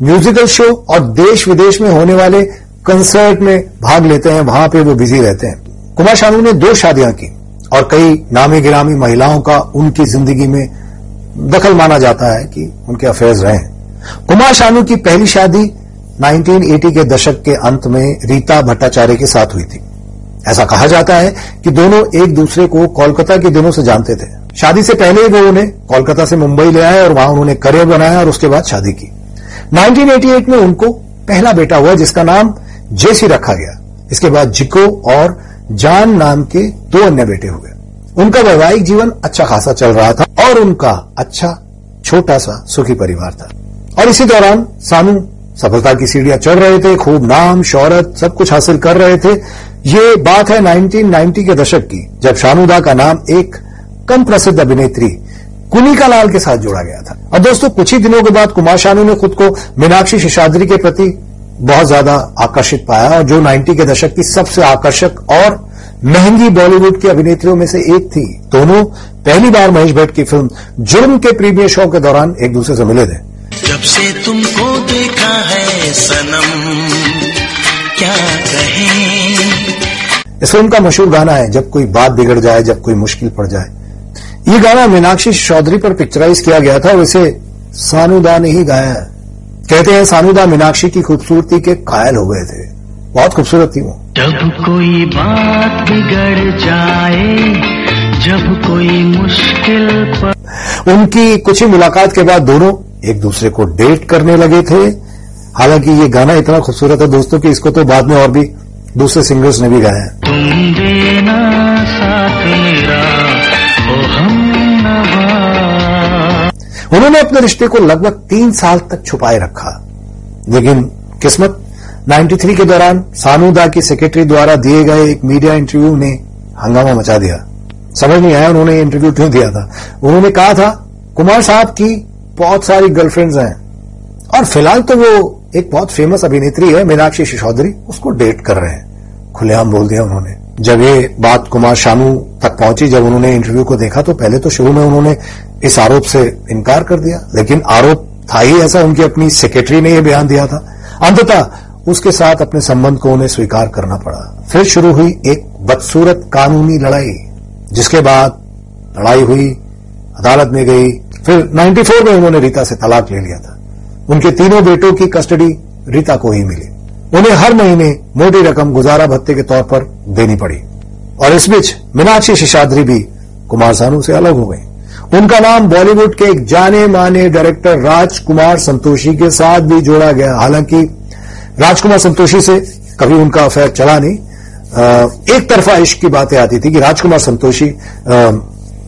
म्यूजिकल शो और देश विदेश में होने वाले कंसर्ट में भाग लेते हैं वहाँ पे वो बिज़ी रहते हैं। कुमार शानू ने दो शादियाँ की और कई नामी गिरामी महिलाओं का उनकी ज़िंदगी में दखल माना जाता है कि उनके अफेयर्स रहे कुमार शानू की पहली शादी 1980 के दशक के अंत में रीता भट्टाचार्य के साथ हुई थी। ऐसा कहा जाता है कि दोनों एक दूसरे को कोलकाता के दिनों से जानते थे। शादी से पहले ही वो उन्हें कोलकाता से मुंबई ले आए और वहाँ उन्होंने करियर बनाया और उसके बाद शादी की। 1988 में उनको पहला बेटा हुआ, जिसका नाम जेसी रखा गया। इसके बाद जिको और जान नाम के दो अन्य बेटे हुए उनका वैवाहिक जीवन अच्छा खासा चल रहा था और उनका अच्छा छोटा सा सुखी परिवार था। और इसी दौरान सानू सफलता की सीढ़ियाँ चढ़ रहे थे, खूब नाम, शौहरत, सब कुछ हासिल कर रहे थे। ये बात है 1990 के दशक की, जब शानुदा का नाम एक कम प्रसिद्ध अभिनेत्री कुनिका लाल के साथ जोड़ा गया था। और दोस्तों, कुछ ही दिनों के बाद कुमार शानू ने खुद को मीनाक्षी शेषाद्री के प्रति बहुत ज़्यादा आकर्षित पाया, और जो 90 के दशक की सबसे आकर्षक और महँगी बॉलीवुड की अभिनेत्रियों में से एक थी। दोनों पहली बार महेश भट्ट की फ़िल्म जुर्म के प्रीमियर शो के दौरान एक दूसरे से मिले थे। जब से तुमको देखा है सनम क्या कहें? इस फ़िल्म का मशहूर गाना है जब कोई बात बिगड़ जाए जब कोई मुश्किल पड़ जाए। ये गाना मीनाक्षी चौधरी पर पिक्चराइज किया गया था और इसे सानुदा ने ही गाया है। कहते हैं सानुदा मीनाक्षी की खूबसूरती के कायल हो गए थे। बहुत खूबसूरत थी वो। जब कोई बात बिगड़ जाए जब कोई मुश्किल पर उनकी कुछ ही मुलाकात के बाद दोनों एक दूसरे को डेट करने लगे थे। हालाँकि ये गाना इतना खूबसूरत है दोस्तों कि इसको तो बाद में और भी दूसरे सिंगर्स ने भी गाया है। तुम देना साथ मेरा ओ हम उन्होंने अपने रिश्ते को लगभग तीन साल तक छुपाए रखा। लेकिन किस्मत 93 के दौरान सानूदा की सेक्रेटरी द्वारा दिए गए एक मीडिया इंटरव्यू ने हंगामा मचा दिया। समझ नहीं आया उन्होंने इंटरव्यू क्यों दिया था। उन्होंने कहा था कुमार साहब की बहुत सारी गर्लफ्रेंड्स हैं। और फ़िलहाल तो वो एक बहुत फ़ेमस अभिनेत्री है, मीनाक्षी सिसोदरी उसको डेट कर रहे हैं। खुलेआम बोल दिया उन्होंने। जब ये बात कुमार शानू तक पहुँची, जब उन्होंने इंटरव्यू को देखा तो पहले तो शुरू में उन्होंने इस आरोप से इनकार कर दिया। लेकिन आरोप था ही ऐसा, उनकी अपनी सेक्रेटरी ने यह बयान दिया था। अंततः उसके साथ अपने संबंध को उन्हें स्वीकार करना पड़ा। फिर शुरू हुई एक बदसूरत कानूनी लड़ाई, जिसके बाद लड़ाई हुई, अदालत में गई फिर 94 में उन्होंने रीता से तलाक ले लिया था। उनके तीनों बेटों की कस्टडी रीता को ही मिली। उन्हें हर महीने मोटी रकम गुजारा भत्ते के तौर पर देनी पड़ी। और इस बीच मीनाक्षी शिशाद्री भी कुमार सानू से अलग हो गई। उनका नाम बॉलीवुड के एक जाने माने डायरेक्टर राजकुमार संतोषी के साथ भी जोड़ा गया। हालाँकि राजकुमार संतोषी से कभी उनका अफेयर चला नहीं। एक तरफा इश्क की बातें आती थी कि राजकुमार संतोषी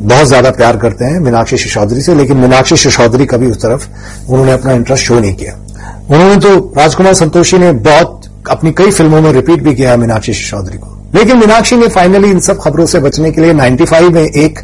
बहुत ज़्यादा प्यार करते हैं मीनाक्षी सिसोदरी से, लेकिन मीनाक्षी सिसोदरी कभी उस तरफ़ उन्होंने अपना इंटरेस्ट शो नहीं किया। उन्होंने तो राजकुमार संतोषी ने बहुत, अपनी कई फ़िल्मों में रिपीट भी किया मीनाक्षी सिसोदरी को। लेकिन मीनाक्षी ने फाइनली इन सब खबरों से बचने के लिए 95 में एक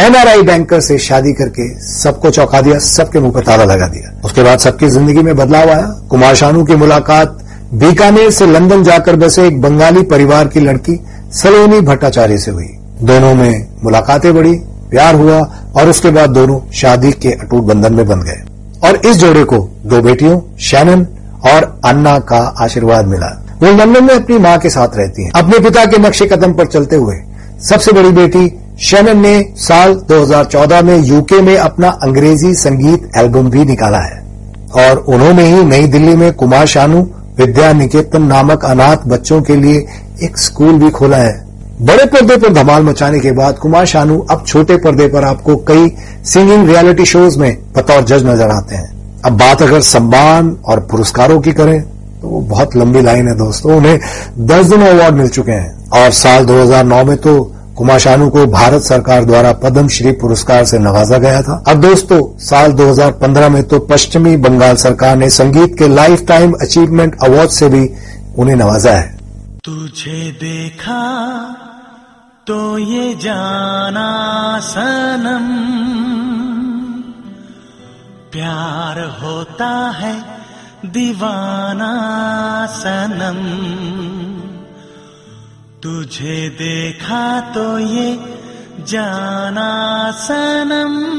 एनआरआई बैंकर से शादी करके सबको चौंका दिया, सबके मुँह पर ताला लगा दिया। उसके बाद सबकी ज़िंदगी में बदलाव आया। कुमार शानू की मुलाकात बीकानेर से लंदन जाकर बसे एक बंगाली परिवार की लड़की सलोनी भट्टाचार्य से हुई। दोनों में मुलाकातें बढ़ी। प्यार हुआ और उसके बाद दोनों शादी के अटूट बंधन में बंध गए। और इस जोड़े को दो बेटियों, शैनन और अन्ना का आशीर्वाद मिला। वो लंदन में अपनी माँ के साथ रहती हैं। अपने पिता के नक्शे कदम पर चलते हुए सबसे बड़ी बेटी शैनन ने साल 2014 में यूके में अपना अंग्रेज़ी संगीत एल्बम भी निकाला है। और उन्होंने ही नई दिल्ली में कुमार शानू, विद्या निकेतन नामक अनाथ बच्चों के लिए एक स्कूल भी खोला है। बड़े पर्दे पर धमाल मचाने के बाद कुमार शानू अब छोटे पर्दे पर आपको कई सिंगिंग रियलिटी शोज़ में बतौर जज नज़र आते हैं। अब बात अगर सम्मान और पुरस्कारों की करें तो वो बहुत लंबी लाइन है दोस्तों, उन्हें दस दिन अवार्ड मिल चुके हैं। और साल 2009 में तो कुमार शानू को भारत सरकार द्वारा पद्म श्री पुरस्कार से नवाजा गया था। अब दोस्तों, साल 2015 में तो पश्चिमी बंगाल सरकार ने संगीत के लाइफ टाइम अचीवमेंट अवार्ड से भी उन्हें नवाजा है। तुझे देखा तो ये जाना सनम। प्यार होता है दीवाना सनम। तुझे देखा तो ये जाना सनम।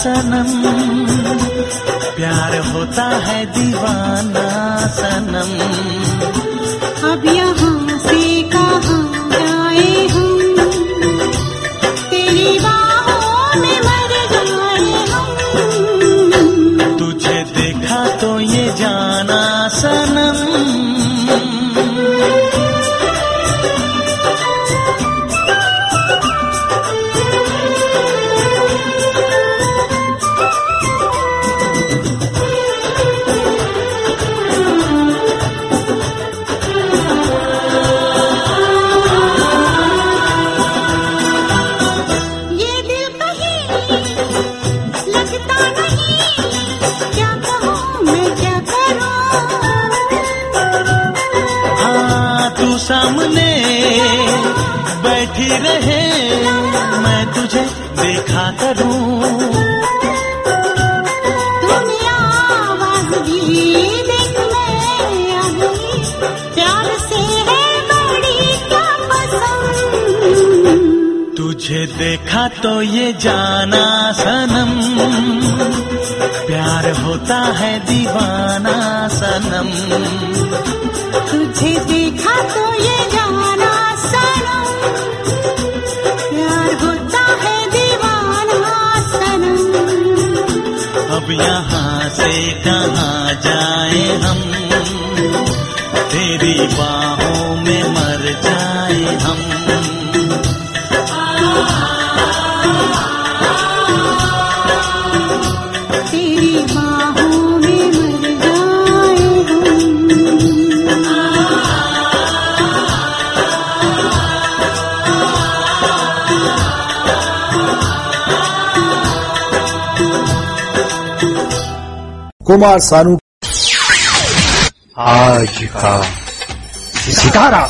सनम। प्यार होता है दीवाना सनम। कुमार सानू। आज का सितारा।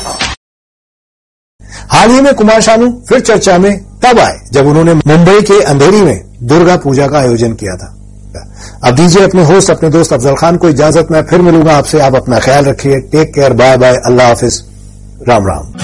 हाल ही में कुमार सानू फिर चर्चा में तब आए जब उन्होंने मुंबई के अंधेरी में दुर्गा पूजा का आयोजन किया था। अब दीजिए अपने होस्ट अपने दोस्त अफजल खान को इजाज़त मैं फिर मिलूँगा आपसे। आप अपना ख्याल रखिए। टेक केयर बाय बाय अल्लाह हाफिज। राम राम